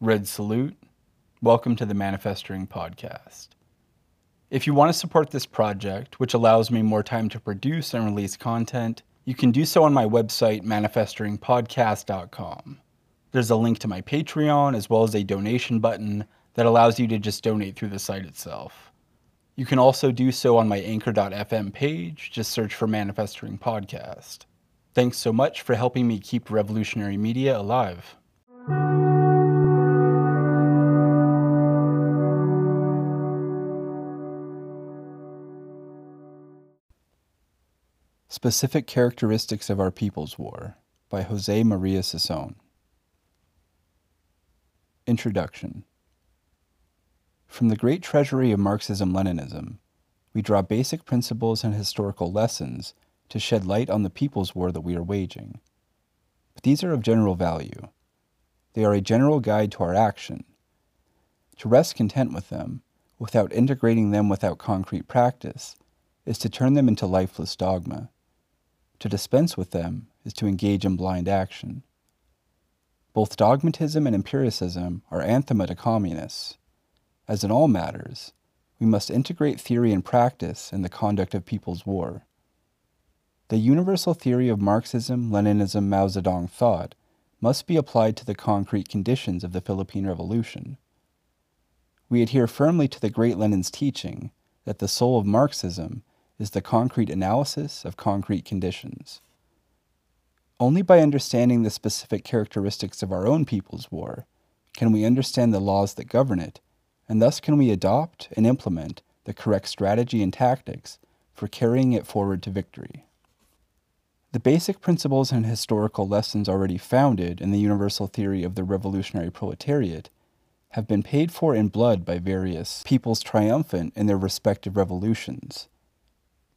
Red Salute. Welcome to the Manifesting Podcast. If you want to support this project, which allows me more time to produce and release content, you can do so on my website, manifestingpodcast.com. There's a link to my Patreon as well as a donation button that allows you to just donate through the site itself. You can also do so on my anchor.fm page, just search for Manifesting Podcast. Thanks so much for helping me keep revolutionary media alive. Specific Characteristics of Our People's War by Jose Maria Sison. Introduction From the great treasury of Marxism Leninism, we draw basic principles and historical lessons to shed light on the people's war that we are waging. But these are of general value. They are a general guide to our action. To rest content with them, without integrating them without concrete practice, is to turn them into lifeless dogma. To dispense with them is to engage in blind action. Both dogmatism and empiricism are anathema to communists. As in all matters, we must integrate theory and practice in the conduct of people's war. The universal theory of Marxism, Leninism, Mao Zedong thought must be applied to the concrete conditions of the Philippine Revolution. We adhere firmly to the great Lenin's teaching that the soul of Marxism is the concrete analysis of concrete conditions. Only by understanding the specific characteristics of our own people's war can we understand the laws that govern it, and thus can we adopt and implement the correct strategy and tactics for carrying it forward to victory. The basic principles and historical lessons already founded in the universal theory of the revolutionary proletariat have been paid for in blood by various peoples triumphant in their respective revolutions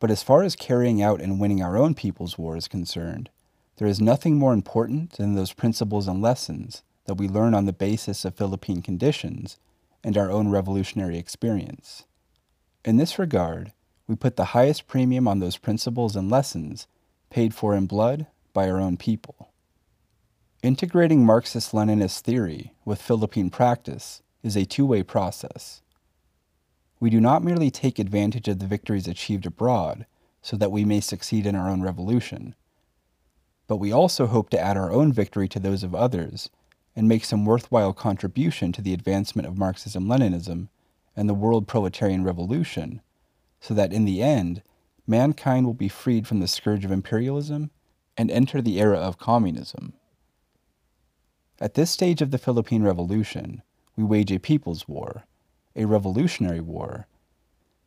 but as far as carrying out and winning our own people's war is concerned, there is nothing more important than those principles and lessons that we learn on the basis of Philippine conditions and our own revolutionary experience. In this regard, we put the highest premium on those principles and lessons paid for in blood by our own people. Integrating Marxist Leninist theory with Philippine practice is a two way process. We do not merely take advantage of the victories achieved abroad so that we may succeed in our own revolution, but we also hope to add our own victory to those of others and make some worthwhile contribution to the advancement of Marxism Leninism and the world proletarian revolution, so that in the end, mankind will be freed from the scourge of imperialism and enter the era of communism. At this stage of the Philippine Revolution, we wage a people's war a revolutionary war,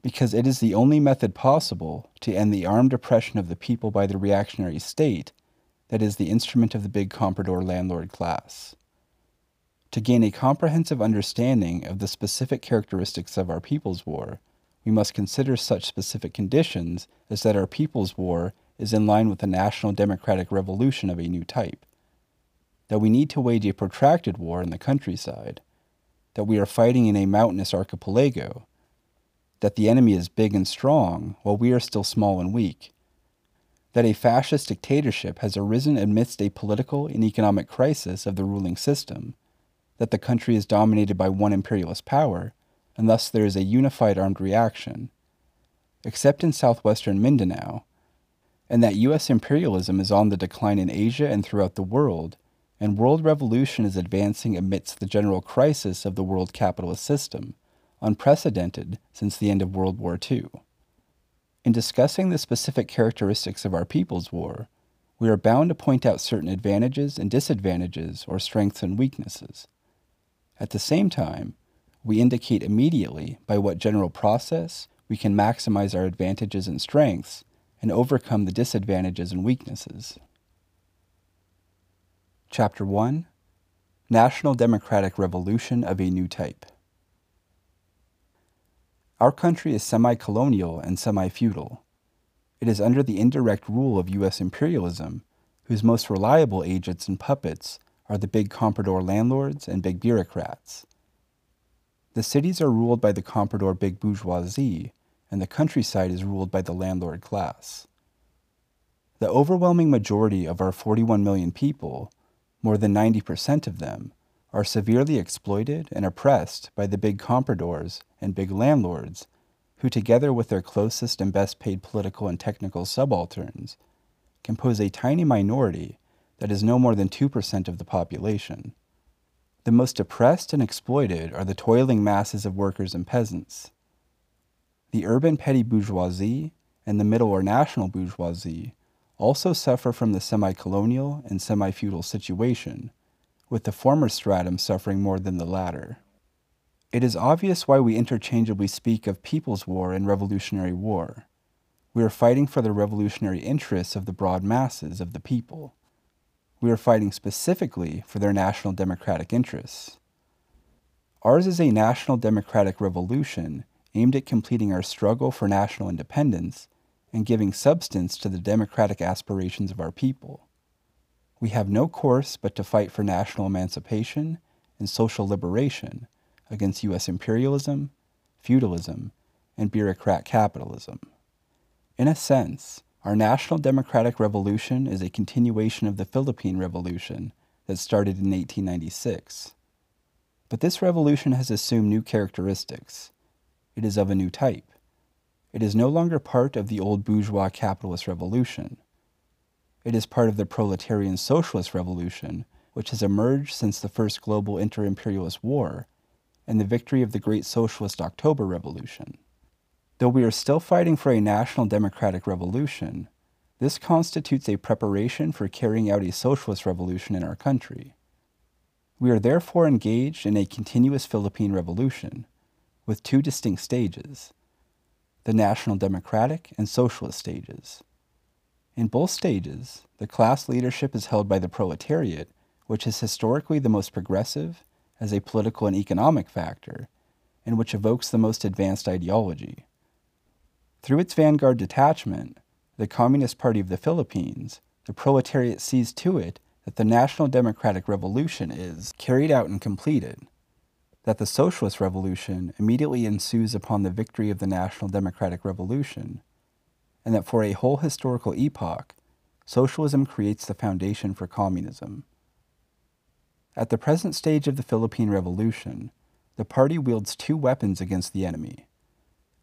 because it is the only method possible to end the armed oppression of the people by the reactionary state that is the instrument of the big comprador landlord class. To gain a comprehensive understanding of the specific characteristics of our people's war, we must consider such specific conditions as that our people's war is in line with a national democratic revolution of a new type, that we need to wage a protracted war in the countryside, that we are fighting in a mountainous archipelago, that the enemy is big and strong while we are still small and weak, that a fascist dictatorship has arisen amidst a political and economic crisis of the ruling system, that the country is dominated by one imperialist power, and thus there is a unified armed reaction, except in southwestern Mindanao, and that U.S. imperialism is on the decline in Asia and throughout the world, and world revolution is advancing amidst the general crisis of the world capitalist system, unprecedented since the end of World War II. In discussing the specific characteristics of our people's war, we are bound to point out certain advantages and disadvantages or strengths and weaknesses. At the same time, we indicate immediately by what general process we can maximize our advantages and strengths and overcome the disadvantages and weaknesses. Chapter 1 National Democratic Revolution of a New Type. Our country is semi colonial and semi feudal. It is under the indirect rule of U.S. imperialism, whose most reliable agents and puppets are the big comprador landlords and big bureaucrats. The cities are ruled by the comprador big bourgeoisie, and the countryside is ruled by the landlord class. The overwhelming majority of our 41 million people more than 90% of them, are severely exploited and oppressed by the big compradors and big landlords, who, together with their closest and best paid political and technical subalterns, compose a tiny minority that is no more than 2% of the population. The most oppressed and exploited are the toiling masses of workers and peasants. The urban petty bourgeoisie and the middle or national bourgeoisie also suffer from the semi colonial and semi feudal situation, with the former stratum suffering more than the latter. It is obvious why we interchangeably speak of People's War and Revolutionary War. We are fighting for the revolutionary interests of the broad masses of the people. We are fighting specifically for their national democratic interests. Ours is a national democratic revolution aimed at completing our struggle for national independence and giving substance to the democratic aspirations of our people. We have no course but to fight for national emancipation and social liberation against U.S. imperialism, feudalism, and bureaucrat capitalism. In a sense, our national democratic revolution is a continuation of the Philippine Revolution that started in 1896. But this revolution has assumed new characteristics. It is of a new type. It is no longer part of the old bourgeois capitalist revolution. It is part of the proletarian socialist revolution, which has emerged since the first global inter imperialist war and the victory of the great socialist October Revolution. Though we are still fighting for a national democratic revolution, this constitutes a preparation for carrying out a socialist revolution in our country. We are therefore engaged in a continuous Philippine revolution, with two distinct stages the national democratic and socialist stages. In both stages, the class leadership is held by the proletariat, which is historically the most progressive as a political and economic factor, and which evokes the most advanced ideology. Through its vanguard detachment, the Communist Party of the Philippines, the proletariat sees to it that the National Democratic Revolution is carried out and completed, that the Socialist Revolution immediately ensues upon the victory of the National Democratic Revolution, and that for a whole historical epoch, socialism creates the foundation for communism. At the present stage of the Philippine Revolution, the party wields two weapons against the enemy.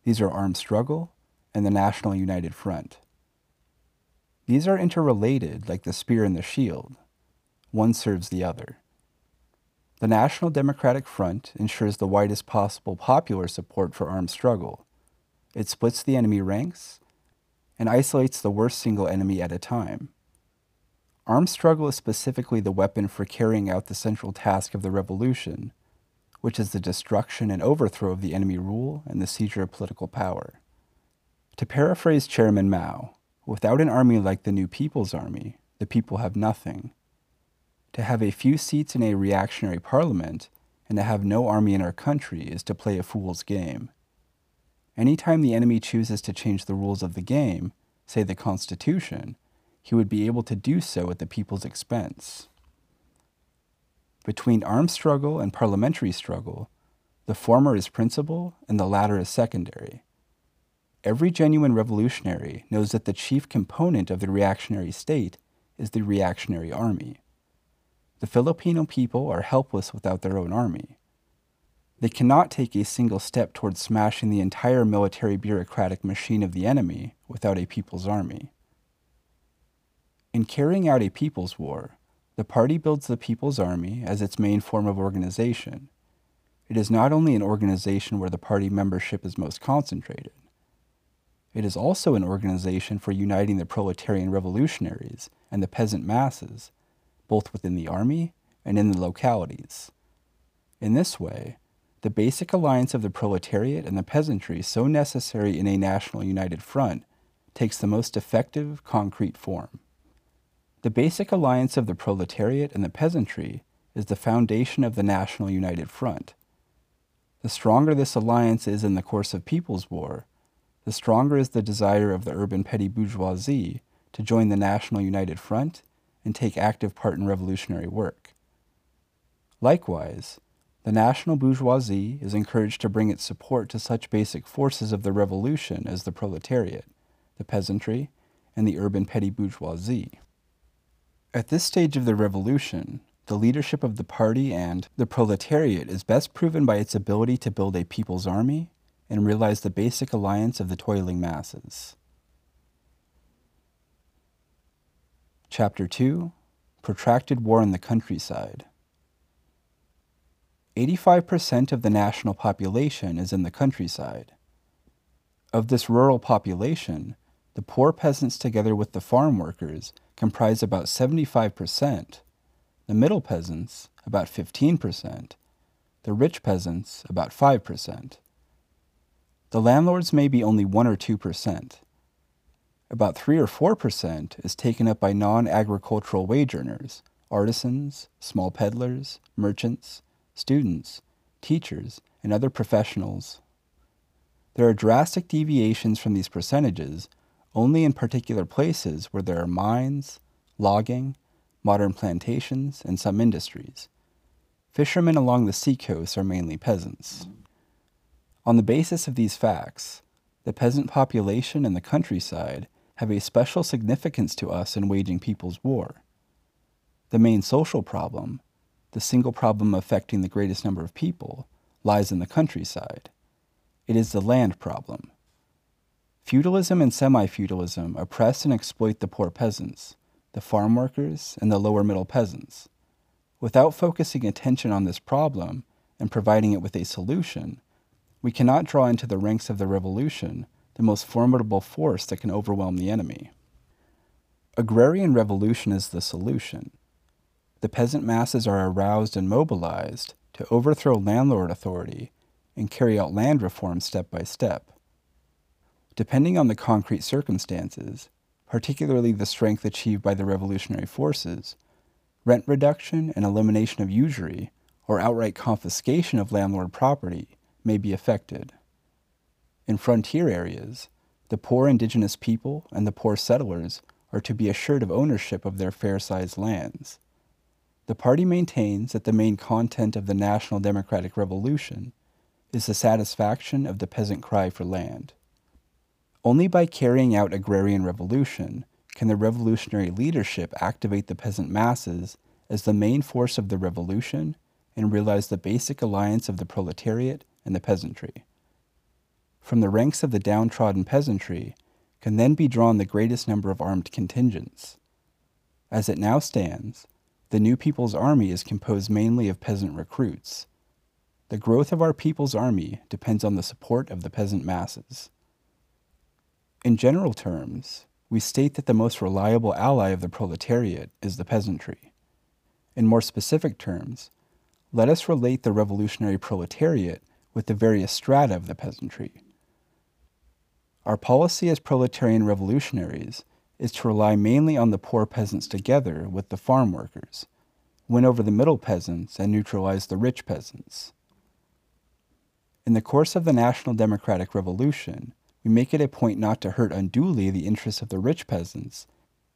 These are armed struggle and the National United Front. These are interrelated like the spear and the shield. One serves the other. The National Democratic Front ensures the widest possible popular support for armed struggle. It splits the enemy ranks and isolates the worst single enemy at a time. Armed struggle is specifically the weapon for carrying out the central task of the revolution, which is the destruction and overthrow of the enemy rule and the seizure of political power. To paraphrase Chairman Mao, without an army like the New People's Army, the people have nothing. To have a few seats in a reactionary parliament and to have no army in our country is to play a fool's game. Any time the enemy chooses to change the rules of the game, say the Constitution, he would be able to do so at the people's expense. Between armed struggle and parliamentary struggle, the former is principal and the latter is secondary. Every genuine revolutionary knows that the chief component of the reactionary state is the reactionary army. The Filipino people are helpless without their own army. They cannot take a single step towards smashing the entire military bureaucratic machine of the enemy without a people's army. In carrying out a people's war, the party builds the people's army as its main form of organization. It is not only an organization where the party membership is most concentrated, it is also an organization for uniting the proletarian revolutionaries and the peasant masses, both within the army and in the localities. In this way, the basic alliance of the proletariat and the peasantry, so necessary in a national united front, takes the most effective, concrete form. The basic alliance of the proletariat and the peasantry is the foundation of the National United Front. The stronger this alliance is in the course of People's War, the stronger is the desire of the urban petty bourgeoisie to join the National United Front and take active part in revolutionary work. Likewise, the national bourgeoisie is encouraged to bring its support to such basic forces of the revolution as the proletariat, the peasantry, and the urban petty bourgeoisie. At this stage of the revolution, the leadership of the party and the proletariat is best proven by its ability to build a people's army and realize the basic alliance of the toiling masses. Chapter 2 Protracted War in the Countryside 85% of the national population is in the countryside. Of this rural population, the poor peasants, together with the farm workers, comprise about 75%, the middle peasants, about 15%, the rich peasants, about 5%. The landlords may be only 1 or 2%. About 3 or 4% is taken up by non agricultural wage earners, artisans, small peddlers, merchants, students, teachers, and other professionals. There are drastic deviations from these percentages only in particular places where there are mines, logging, modern plantations, and some industries. Fishermen along the seacoast are mainly peasants. On the basis of these facts, the peasant population in the countryside have a special significance to us in waging people's war. The main social problem, the single problem affecting the greatest number of people, lies in the countryside. It is the land problem. Feudalism and semi feudalism oppress and exploit the poor peasants, the farm workers, and the lower middle peasants. Without focusing attention on this problem and providing it with a solution, we cannot draw into the ranks of the revolution the most formidable force that can overwhelm the enemy. Agrarian revolution is the solution. The peasant masses are aroused and mobilized to overthrow landlord authority and carry out land reform step by step. Depending on the concrete circumstances, particularly the strength achieved by the revolutionary forces, rent reduction and elimination of usury or outright confiscation of landlord property may be effected. In frontier areas, the poor indigenous people and the poor settlers are to be assured of ownership of their fair sized lands. The party maintains that the main content of the National Democratic Revolution is the satisfaction of the peasant cry for land. Only by carrying out agrarian revolution can the revolutionary leadership activate the peasant masses as the main force of the revolution and realize the basic alliance of the proletariat and the peasantry. From the ranks of the downtrodden peasantry can then be drawn the greatest number of armed contingents. As it now stands, the new People's Army is composed mainly of peasant recruits. The growth of our People's Army depends on the support of the peasant masses. In general terms, we state that the most reliable ally of the proletariat is the peasantry. In more specific terms, let us relate the revolutionary proletariat with the various strata of the peasantry. Our policy as proletarian revolutionaries is to rely mainly on the poor peasants together with the farm workers, win over the middle peasants, and neutralize the rich peasants. In the course of the National Democratic Revolution, we make it a point not to hurt unduly the interests of the rich peasants,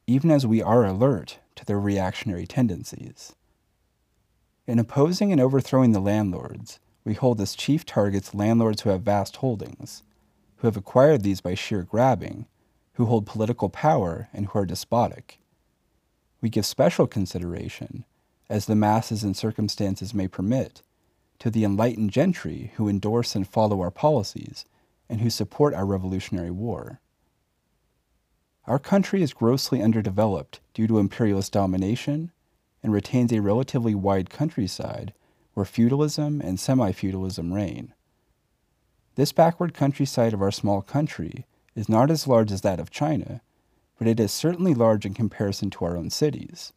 even as we are alert to their reactionary tendencies. In opposing and overthrowing the landlords, we hold as chief targets landlords who have vast holdings, who have acquired these by sheer grabbing, who hold political power, and who are despotic. We give special consideration, as the masses and circumstances may permit, to the enlightened gentry who endorse and follow our policies and who support our Revolutionary War. Our country is grossly underdeveloped due to imperialist domination and retains a relatively wide countryside where feudalism and semi feudalism reign. This backward countryside of our small country is not as large as that of China, but it is certainly large in comparison to our own cities.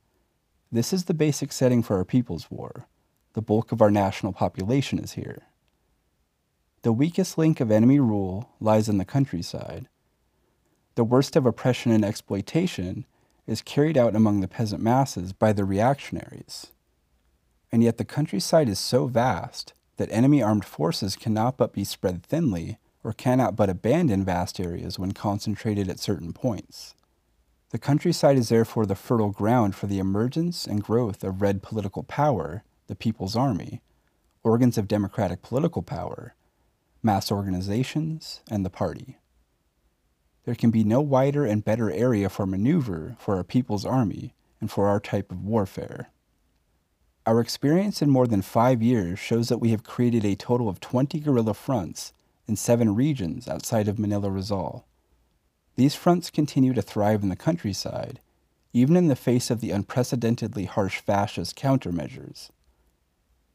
This is the basic setting for our People's War. The bulk of our national population is here. The weakest link of enemy rule lies in the countryside. The worst of oppression and exploitation is carried out among the peasant masses by the reactionaries. And yet the countryside is so vast that enemy armed forces cannot but be spread thinly or cannot but abandon vast areas when concentrated at certain points. The countryside is therefore the fertile ground for the emergence and growth of red political power, the People's Army, organs of democratic political power, mass organizations, and the party. There can be no wider and better area for maneuver for a people's army and for our type of warfare. Our experience in more than five years shows that we have created a total of 20 guerrilla fronts in seven regions outside of Manila Rizal. These fronts continue to thrive in the countryside, even in the face of the unprecedentedly harsh fascist countermeasures.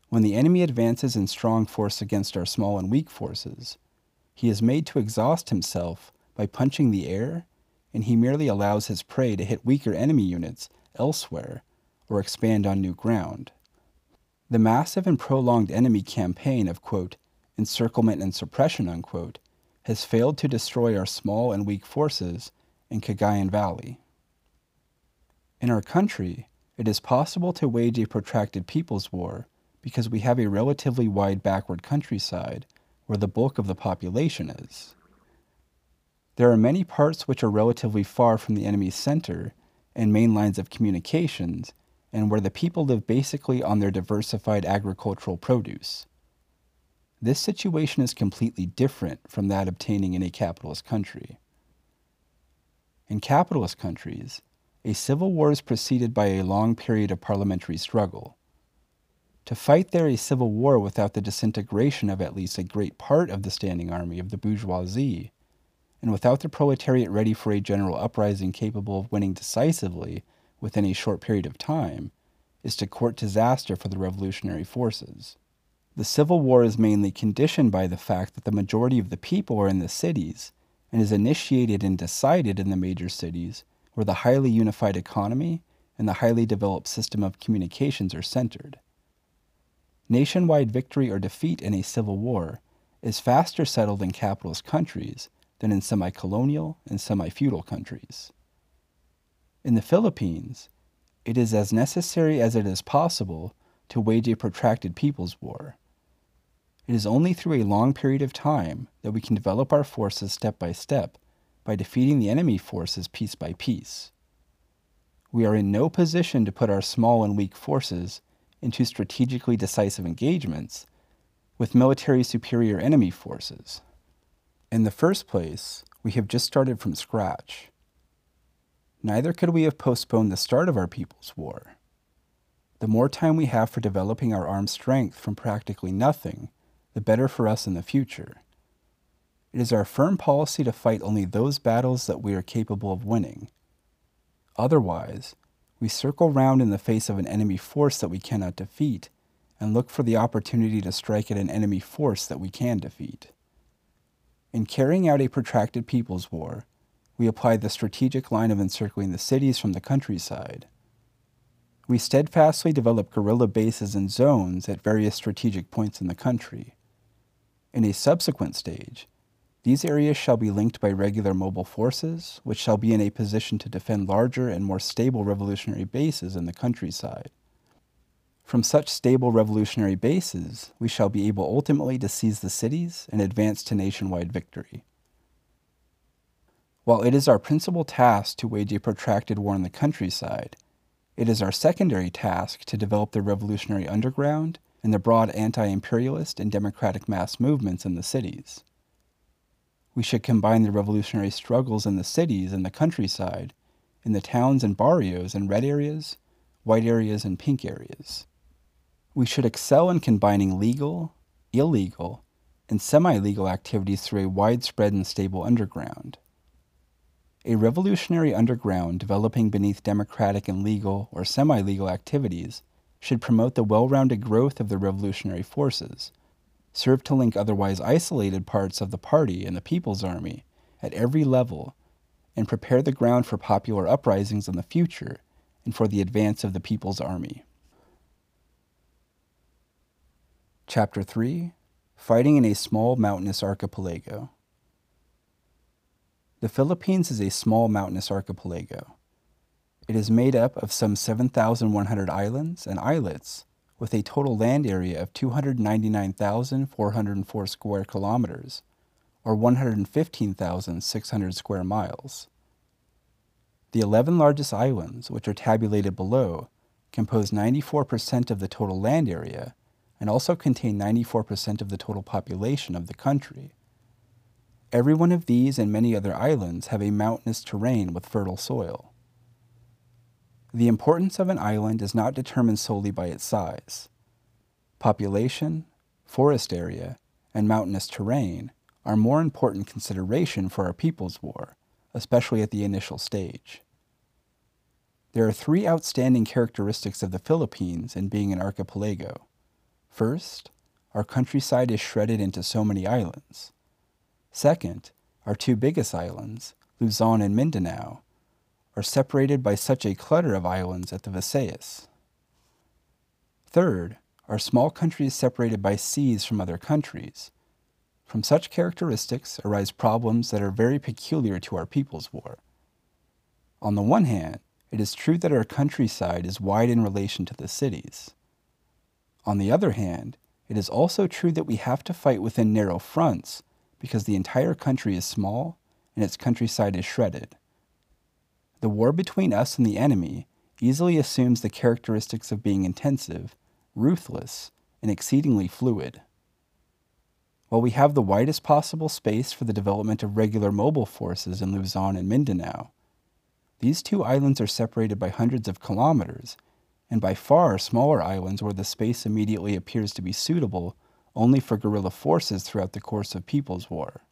When the enemy advances in strong force against our small and weak forces, he is made to exhaust himself by punching the air, and he merely allows his prey to hit weaker enemy units elsewhere or expand on new ground. The massive and prolonged enemy campaign of, quote, encirclement and suppression, unquote, has failed to destroy our small and weak forces in Cagayan Valley. In our country, it is possible to wage a protracted people's war because we have a relatively wide backward countryside where the bulk of the population is. There are many parts which are relatively far from the enemy's center and main lines of communications, and where the people live basically on their diversified agricultural produce. This situation is completely different from that obtaining in a capitalist country. In capitalist countries, a civil war is preceded by a long period of parliamentary struggle. To fight there a civil war without the disintegration of at least a great part of the standing army of the bourgeoisie, and without the proletariat ready for a general uprising capable of winning decisively within a short period of time, is to court disaster for the revolutionary forces. The Civil War is mainly conditioned by the fact that the majority of the people are in the cities and is initiated and decided in the major cities where the highly unified economy and the highly developed system of communications are centered. Nationwide victory or defeat in a civil war is faster settled in capitalist countries than in semi colonial and semi feudal countries. In the Philippines, it is as necessary as it is possible to wage a protracted people's war. It is only through a long period of time that we can develop our forces step by step by defeating the enemy forces piece by piece. We are in no position to put our small and weak forces into strategically decisive engagements with military superior enemy forces. In the first place, we have just started from scratch. Neither could we have postponed the start of our people's war. The more time we have for developing our armed strength from practically nothing the better for us in the future. It is our firm policy to fight only those battles that we are capable of winning. Otherwise, we circle round in the face of an enemy force that we cannot defeat and look for the opportunity to strike at an enemy force that we can defeat. In carrying out a protracted people's war, we apply the strategic line of encircling the cities from the countryside. We steadfastly develop guerrilla bases and zones at various strategic points in the country. In a subsequent stage, these areas shall be linked by regular mobile forces, which shall be in a position to defend larger and more stable revolutionary bases in the countryside. From such stable revolutionary bases, we shall be able ultimately to seize the cities and advance to nationwide victory. While it is our principal task to wage a protracted war in the countryside, it is our secondary task to develop the revolutionary underground and the broad anti imperialist and democratic mass movements in the cities. We should combine the revolutionary struggles in the cities and the countryside, in the towns and barrios and red areas, white areas and pink areas. We should excel in combining legal, illegal, and semi legal activities through a widespread and stable underground. A revolutionary underground developing beneath democratic and legal or semi legal activities should promote the well rounded growth of the revolutionary forces, serve to link otherwise isolated parts of the party and the People's Army at every level, and prepare the ground for popular uprisings in the future and for the advance of the People's Army. Chapter 3 Fighting in a Small Mountainous Archipelago. The Philippines is a small mountainous archipelago. It is made up of some 7,100 islands and islets with a total land area of 299,404 square kilometers, or 115,600 square miles. The 11 largest islands, which are tabulated below, compose 94% of the total land area and also contain 94% of the total population of the country. Every one of these and many other islands have a mountainous terrain with fertile soil. The importance of an island is not determined solely by its size. Population, forest area, and mountainous terrain are more important consideration for our People's War, especially at the initial stage. There are three outstanding characteristics of the Philippines in being an archipelago. First, our countryside is shredded into so many islands. Second, our two biggest islands, Luzon and Mindanao, are separated by such a clutter of islands at the Visayas. Third, our small country is separated by seas from other countries. From such characteristics arise problems that are very peculiar to our People's War. On the one hand, it is true that our countryside is wide in relation to the cities. On the other hand, it is also true that we have to fight within narrow fronts because the entire country is small and its countryside is shredded. The war between us and the enemy easily assumes the characteristics of being intensive, ruthless, and exceedingly fluid. While we have the widest possible space for the development of regular mobile forces in Luzon and Mindanao, these two islands are separated by hundreds of kilometers, and by far smaller islands where the space immediately appears to be suitable only for guerrilla forces throughout the course of People's War.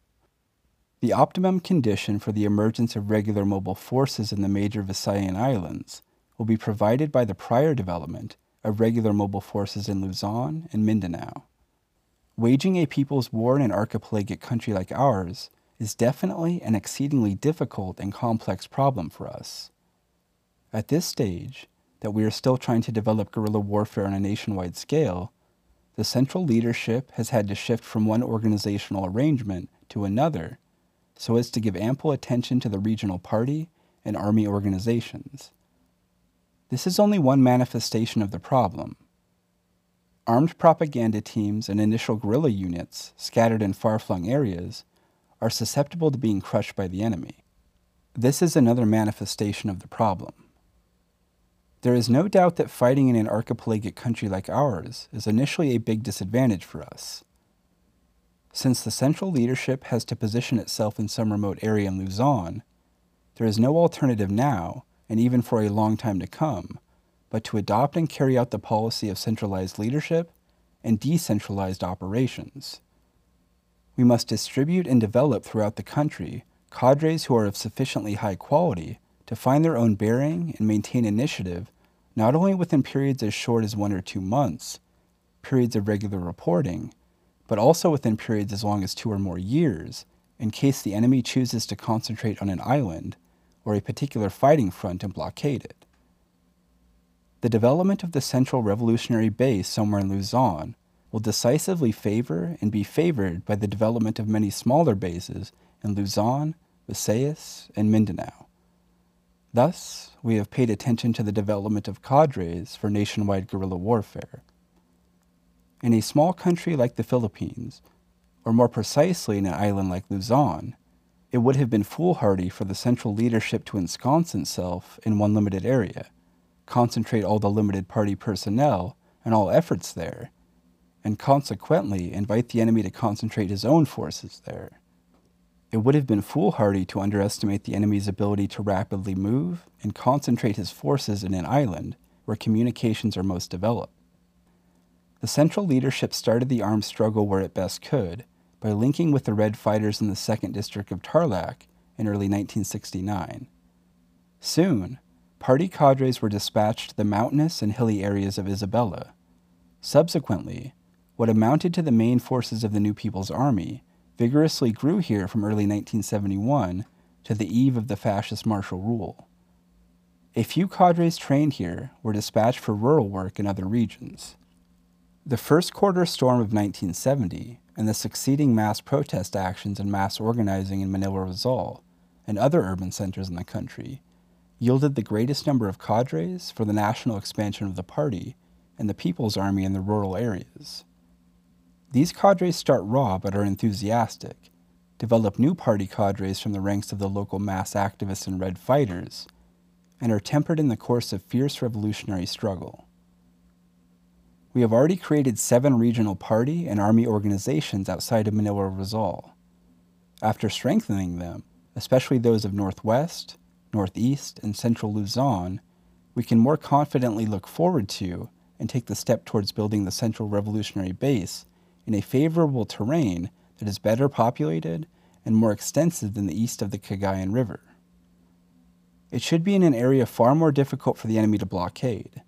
The optimum condition for the emergence of regular mobile forces in the major Visayan islands will be provided by the prior development of regular mobile forces in Luzon and Mindanao. Waging a people's war in an archipelagic country like ours is definitely an exceedingly difficult and complex problem for us. At this stage, that we are still trying to develop guerrilla warfare on a nationwide scale, the central leadership has had to shift from one organizational arrangement to another so as to give ample attention to the regional party and army organizations. This is only one manifestation of the problem. Armed propaganda teams and initial guerrilla units scattered in far flung areas are susceptible to being crushed by the enemy. This is another manifestation of the problem. There is no doubt that fighting in an archipelagic country like ours is initially a big disadvantage for us. Since the central leadership has to position itself in some remote area in Luzon, there is no alternative now, and even for a long time to come, but to adopt and carry out the policy of centralized leadership and decentralized operations. We must distribute and develop throughout the country cadres who are of sufficiently high quality to find their own bearing and maintain initiative not only within periods as short as one or two months, periods of regular reporting, but also within periods as long as two or more years, in case the enemy chooses to concentrate on an island or a particular fighting front and blockade it. The development of the Central Revolutionary Base somewhere in Luzon will decisively favor and be favored by the development of many smaller bases in Luzon, Visayas, and Mindanao. Thus, we have paid attention to the development of cadres for nationwide guerrilla warfare. In a small country like the Philippines, or more precisely in an island like Luzon, it would have been foolhardy for the central leadership to ensconce itself in one limited area, concentrate all the limited party personnel and all efforts there, and consequently invite the enemy to concentrate his own forces there. It would have been foolhardy to underestimate the enemy's ability to rapidly move and concentrate his forces in an island where communications are most developed. The Central leadership started the armed struggle where it best could by linking with the Red fighters in the 2nd District of Tarlac in early 1969. Soon, party cadres were dispatched to the mountainous and hilly areas of Isabela. Subsequently, what amounted to the main forces of the New People's Army vigorously grew here from early 1971 to the eve of the fascist martial rule. A few cadres trained here were dispatched for rural work in other regions. The first quarter storm of 1970 and the succeeding mass protest actions and mass organizing in Manila Rizal and other urban centers in the country yielded the greatest number of cadres for the national expansion of the party and the People's Army in the rural areas. These cadres start raw but are enthusiastic, develop new party cadres from the ranks of the local mass activists and Red fighters, and are tempered in the course of fierce revolutionary struggle. We have already created seven regional party and army organizations outside of Manila Rizal. After strengthening them, especially those of Northwest, Northeast, and Central Luzon, we can more confidently look forward to and take the step towards building the Central Revolutionary Base in a favorable terrain that is better populated and more extensive than the east of the Cagayan River. It should be in an area far more difficult for the enemy to blockade.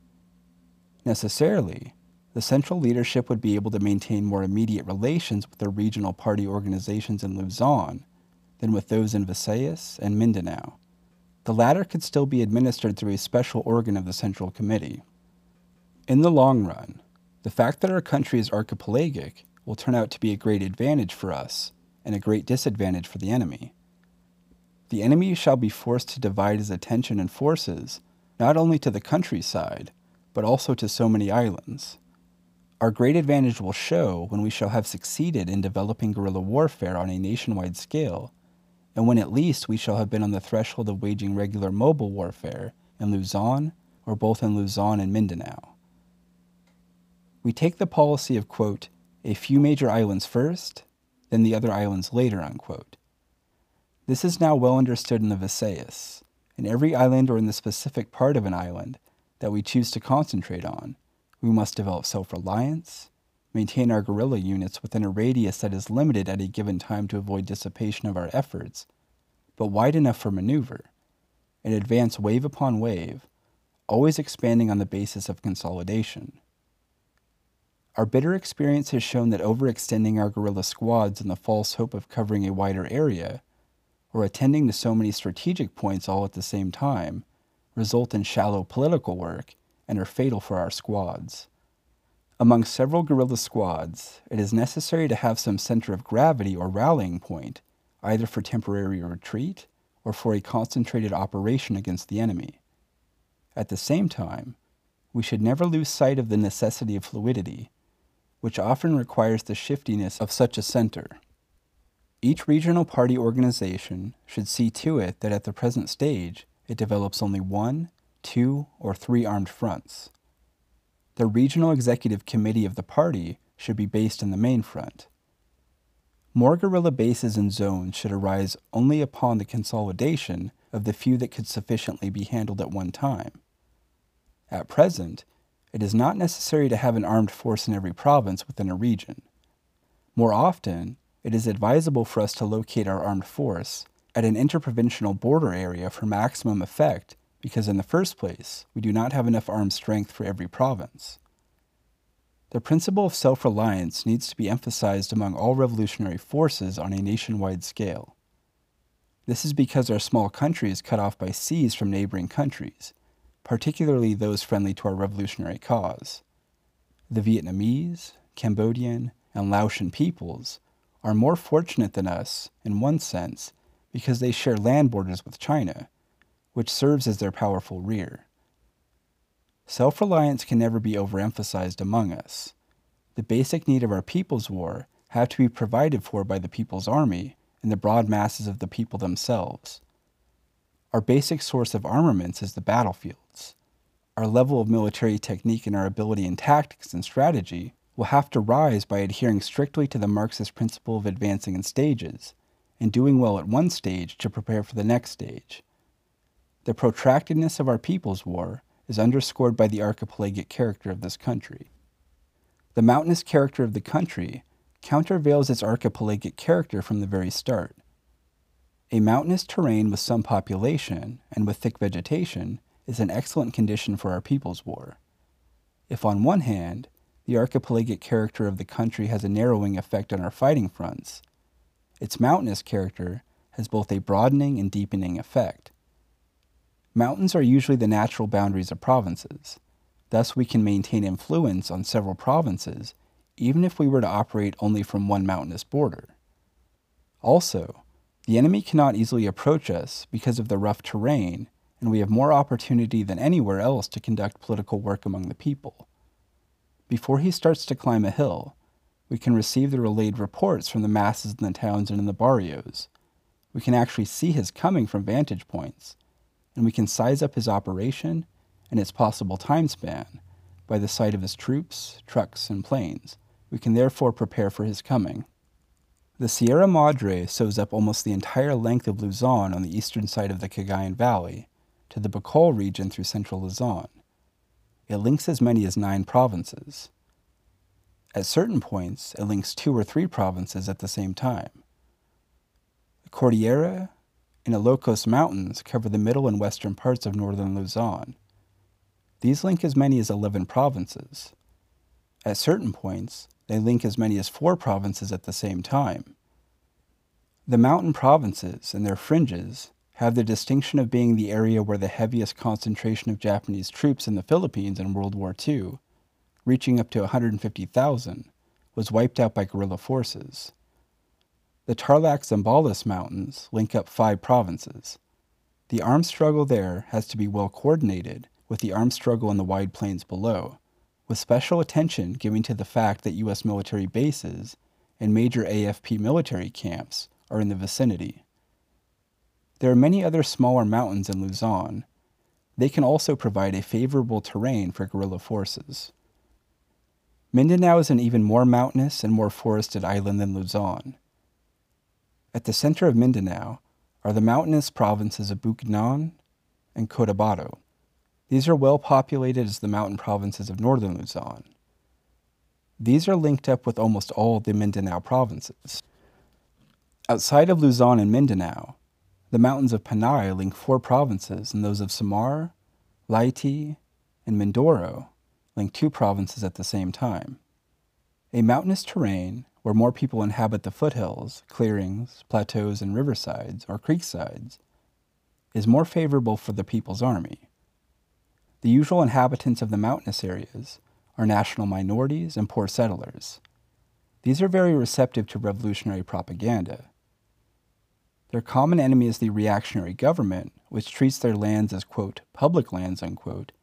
Necessarily, the central leadership would be able to maintain more immediate relations with the regional party organizations in Luzon than with those in Visayas and Mindanao. The latter could still be administered through a special organ of the Central Committee. In the long run, the fact that our country is archipelagic will turn out to be a great advantage for us and a great disadvantage for the enemy. The enemy shall be forced to divide his attention and forces not only to the countryside, but also to so many islands. Our great advantage will show when we shall have succeeded in developing guerrilla warfare on a nationwide scale and when at least we shall have been on the threshold of waging regular mobile warfare in Luzon or both in Luzon and Mindanao. We take the policy of, quote, a few major islands first, then the other islands later, unquote. This is now well understood in the Visayas. In every island or in the specific part of an island that we choose to concentrate on, we must develop self reliance, maintain our guerrilla units within a radius that is limited at a given time to avoid dissipation of our efforts, but wide enough for maneuver, and advance wave upon wave, always expanding on the basis of consolidation. Our bitter experience has shown that overextending our guerrilla squads in the false hope of covering a wider area, or attending to so many strategic points all at the same time, result in shallow political work and are fatal for our squads. Among several guerrilla squads, it is necessary to have some center of gravity or rallying point, either for temporary retreat or for a concentrated operation against the enemy. At the same time, we should never lose sight of the necessity of fluidity, which often requires the shiftiness of such a center. Each regional party organization should see to it that at the present stage it develops only one, two, or three armed fronts. The regional executive committee of the party should be based in the main front. More guerrilla bases and zones should arise only upon the consolidation of the few that could sufficiently be handled at one time. At present, it is not necessary to have an armed force in every province within a region. More often, it is advisable for us to locate our armed force at an interprovincial border area for maximum effect because in the first place, we do not have enough armed strength for every province. The principle of self reliance needs to be emphasized among all revolutionary forces on a nationwide scale. This is because our small country is cut off by seas from neighboring countries, particularly those friendly to our revolutionary cause. The Vietnamese, Cambodian, and Laotian peoples are more fortunate than us, in one sense, because they share land borders with China which serves as their powerful rear. Self reliance can never be overemphasized among us. The basic need of our people's war have to be provided for by the people's army and the broad masses of the people themselves. Our basic source of armaments is the battlefields. Our level of military technique and our ability in tactics and strategy will have to rise by adhering strictly to the Marxist principle of advancing in stages and doing well at one stage to prepare for the next stage. The protractedness of our people's war is underscored by the archipelagic character of this country. The mountainous character of the country countervails its archipelagic character from the very start. A mountainous terrain with some population and with thick vegetation is an excellent condition for our people's war. If, on one hand, the archipelagic character of the country has a narrowing effect on our fighting fronts, its mountainous character has both a broadening and deepening effect. Mountains are usually the natural boundaries of provinces. Thus, we can maintain influence on several provinces, even if we were to operate only from one mountainous border. Also, the enemy cannot easily approach us because of the rough terrain, and we have more opportunity than anywhere else to conduct political work among the people. Before he starts to climb a hill, we can receive the relayed reports from the masses in the towns and in the barrios. We can actually see his coming from vantage points and we can size up his operation and its possible time span by the sight of his troops, trucks, and planes. We can therefore prepare for his coming. The Sierra Madre sews up almost the entire length of Luzon on the eastern side of the Cagayan Valley, to the Bicol region through central Luzon. It links as many as nine provinces. At certain points, it links two or three provinces at the same time. The Cordillera and Ilocos Mountains cover the middle and western parts of northern Luzon. These link as many as 11 provinces. At certain points, they link as many as four provinces at the same time. The mountain provinces and their fringes have the distinction of being the area where the heaviest concentration of Japanese troops in the Philippines in World War II, reaching up to 150,000, was wiped out by guerrilla forces. The Tarlac-Zambales Mountains link up five provinces. The armed struggle there has to be well coordinated with the armed struggle in the wide plains below, with special attention given to the fact that U.S. military bases and major AFP military camps are in the vicinity. There are many other smaller mountains in Luzon. They can also provide a favorable terrain for guerrilla forces. Mindanao is an even more mountainous and more forested island than Luzon. At the center of Mindanao are the mountainous provinces of Bukidnon and Cotabato. These are well populated as the mountain provinces of northern Luzon. These are linked up with almost all the Mindanao provinces. Outside of Luzon and Mindanao, the mountains of Panay link four provinces, and those of Samar, Leyte, and Mindoro link two provinces at the same time. A mountainous terrain where more people inhabit the foothills, clearings, plateaus, and riversides or creeksides, is more favorable for the People's Army. The usual inhabitants of the mountainous areas are national minorities and poor settlers. These are very receptive to revolutionary propaganda. Their common enemy is the reactionary government, which treats their lands as, quote, public lands, unquote,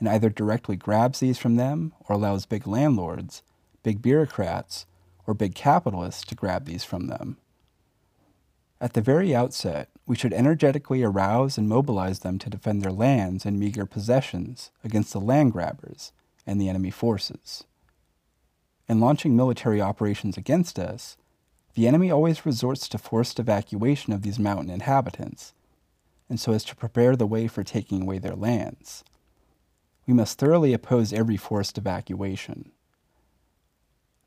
and either directly grabs these from them or allows big landlords, big bureaucrats, or big capitalists to grab these from them. At the very outset, we should energetically arouse and mobilize them to defend their lands and meager possessions against the land grabbers and the enemy forces. In launching military operations against us, the enemy always resorts to forced evacuation of these mountain inhabitants, and so as to prepare the way for taking away their lands. We must thoroughly oppose every forced evacuation.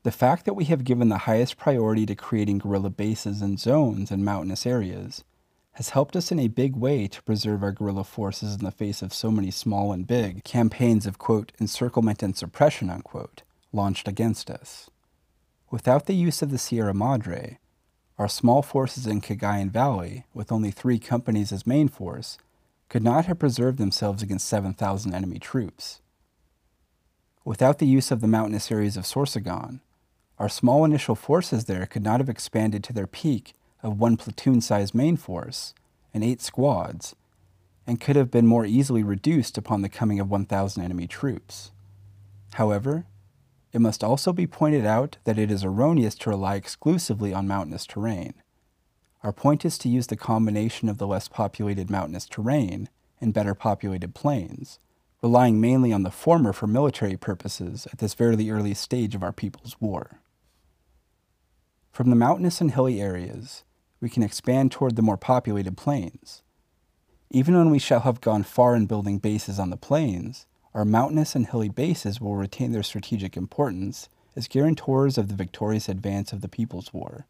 The fact that we have given the highest priority to creating guerrilla bases and zones in mountainous areas has helped us in a big way to preserve our guerrilla forces in the face of so many small and big campaigns of, quote, encirclement and suppression, unquote, launched against us. Without the use of the Sierra Madre, our small forces in Cagayan Valley, with only three companies as main force, could not have preserved themselves against 7,000 enemy troops. Without the use of the mountainous areas of Sorsogon, our small initial forces there could not have expanded to their peak of one platoon sized main force and eight squads, and could have been more easily reduced upon the coming of 1,000 enemy troops. However, it must also be pointed out that it is erroneous to rely exclusively on mountainous terrain. Our point is to use the combination of the less populated mountainous terrain and better populated plains, relying mainly on the former for military purposes at this very early stage of our people's war. From the mountainous and hilly areas, we can expand toward the more populated plains. Even when we shall have gone far in building bases on the plains, our mountainous and hilly bases will retain their strategic importance as guarantors of the victorious advance of the People's War.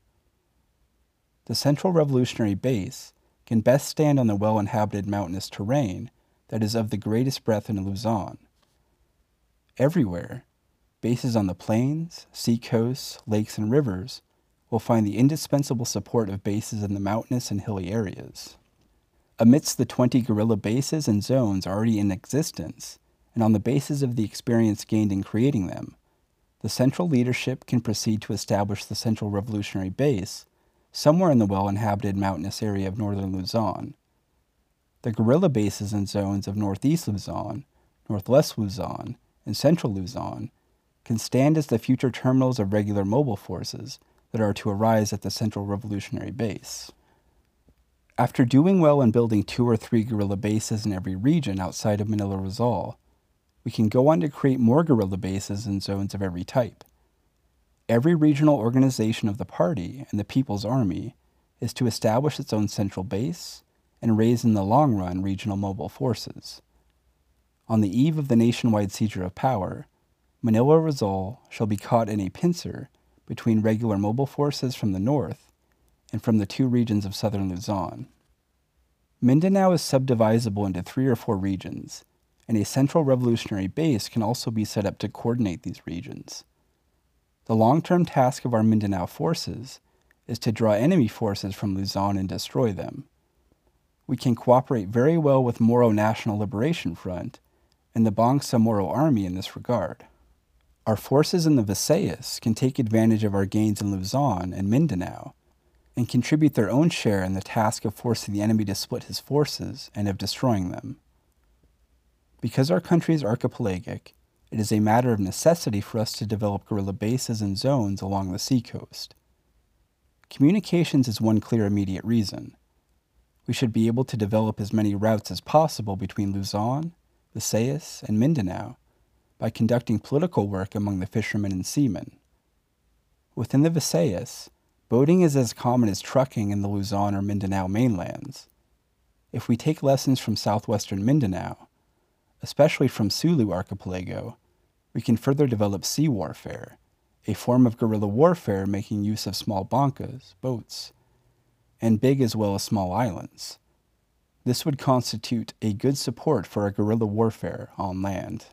The Central Revolutionary Base can best stand on the well inhabited mountainous terrain that is of the greatest breadth in Luzon. Everywhere, bases on the plains, sea coasts, lakes, and rivers will find the indispensable support of bases in the mountainous and hilly areas. Amidst the 20 guerrilla bases and zones already in existence, and on the basis of the experience gained in creating them, the central leadership can proceed to establish the Central Revolutionary Base somewhere in the well inhabited mountainous area of northern Luzon. The guerrilla bases and zones of northeast Luzon, northwest Luzon, and central Luzon can stand as the future terminals of regular mobile forces that are to arise at the Central Revolutionary Base. After doing well in building two or three guerrilla bases in every region outside of Manila Rizal, we can go on to create more guerrilla bases and zones of every type. Every regional organization of the party and the People's Army is to establish its own central base and raise in the long run regional mobile forces. On the eve of the nationwide seizure of power, Manila Rizal shall be caught in a pincer between regular mobile forces from the north and from the two regions of southern Luzon. Mindanao is subdivisible into three or four regions, and a central revolutionary base can also be set up to coordinate these regions. The long term task of our Mindanao forces is to draw enemy forces from Luzon and destroy them. We can cooperate very well with Moro National Liberation Front and the Bangsa Moro Army in this regard. Our forces in the Visayas can take advantage of our gains in Luzon and Mindanao and contribute their own share in the task of forcing the enemy to split his forces and of destroying them. Because our country is archipelagic, it is a matter of necessity for us to develop guerrilla bases and zones along the seacoast. Communications is one clear immediate reason. We should be able to develop as many routes as possible between Luzon, Visayas, and Mindanao by conducting political work among the fishermen and seamen. Within the Visayas, boating is as common as trucking in the Luzon or Mindanao mainlands. If we take lessons from southwestern Mindanao, especially from Sulu archipelago, we can further develop sea warfare, a form of guerrilla warfare making use of small bancas, boats, and big as well as small islands. This would constitute a good support for a guerrilla warfare on land.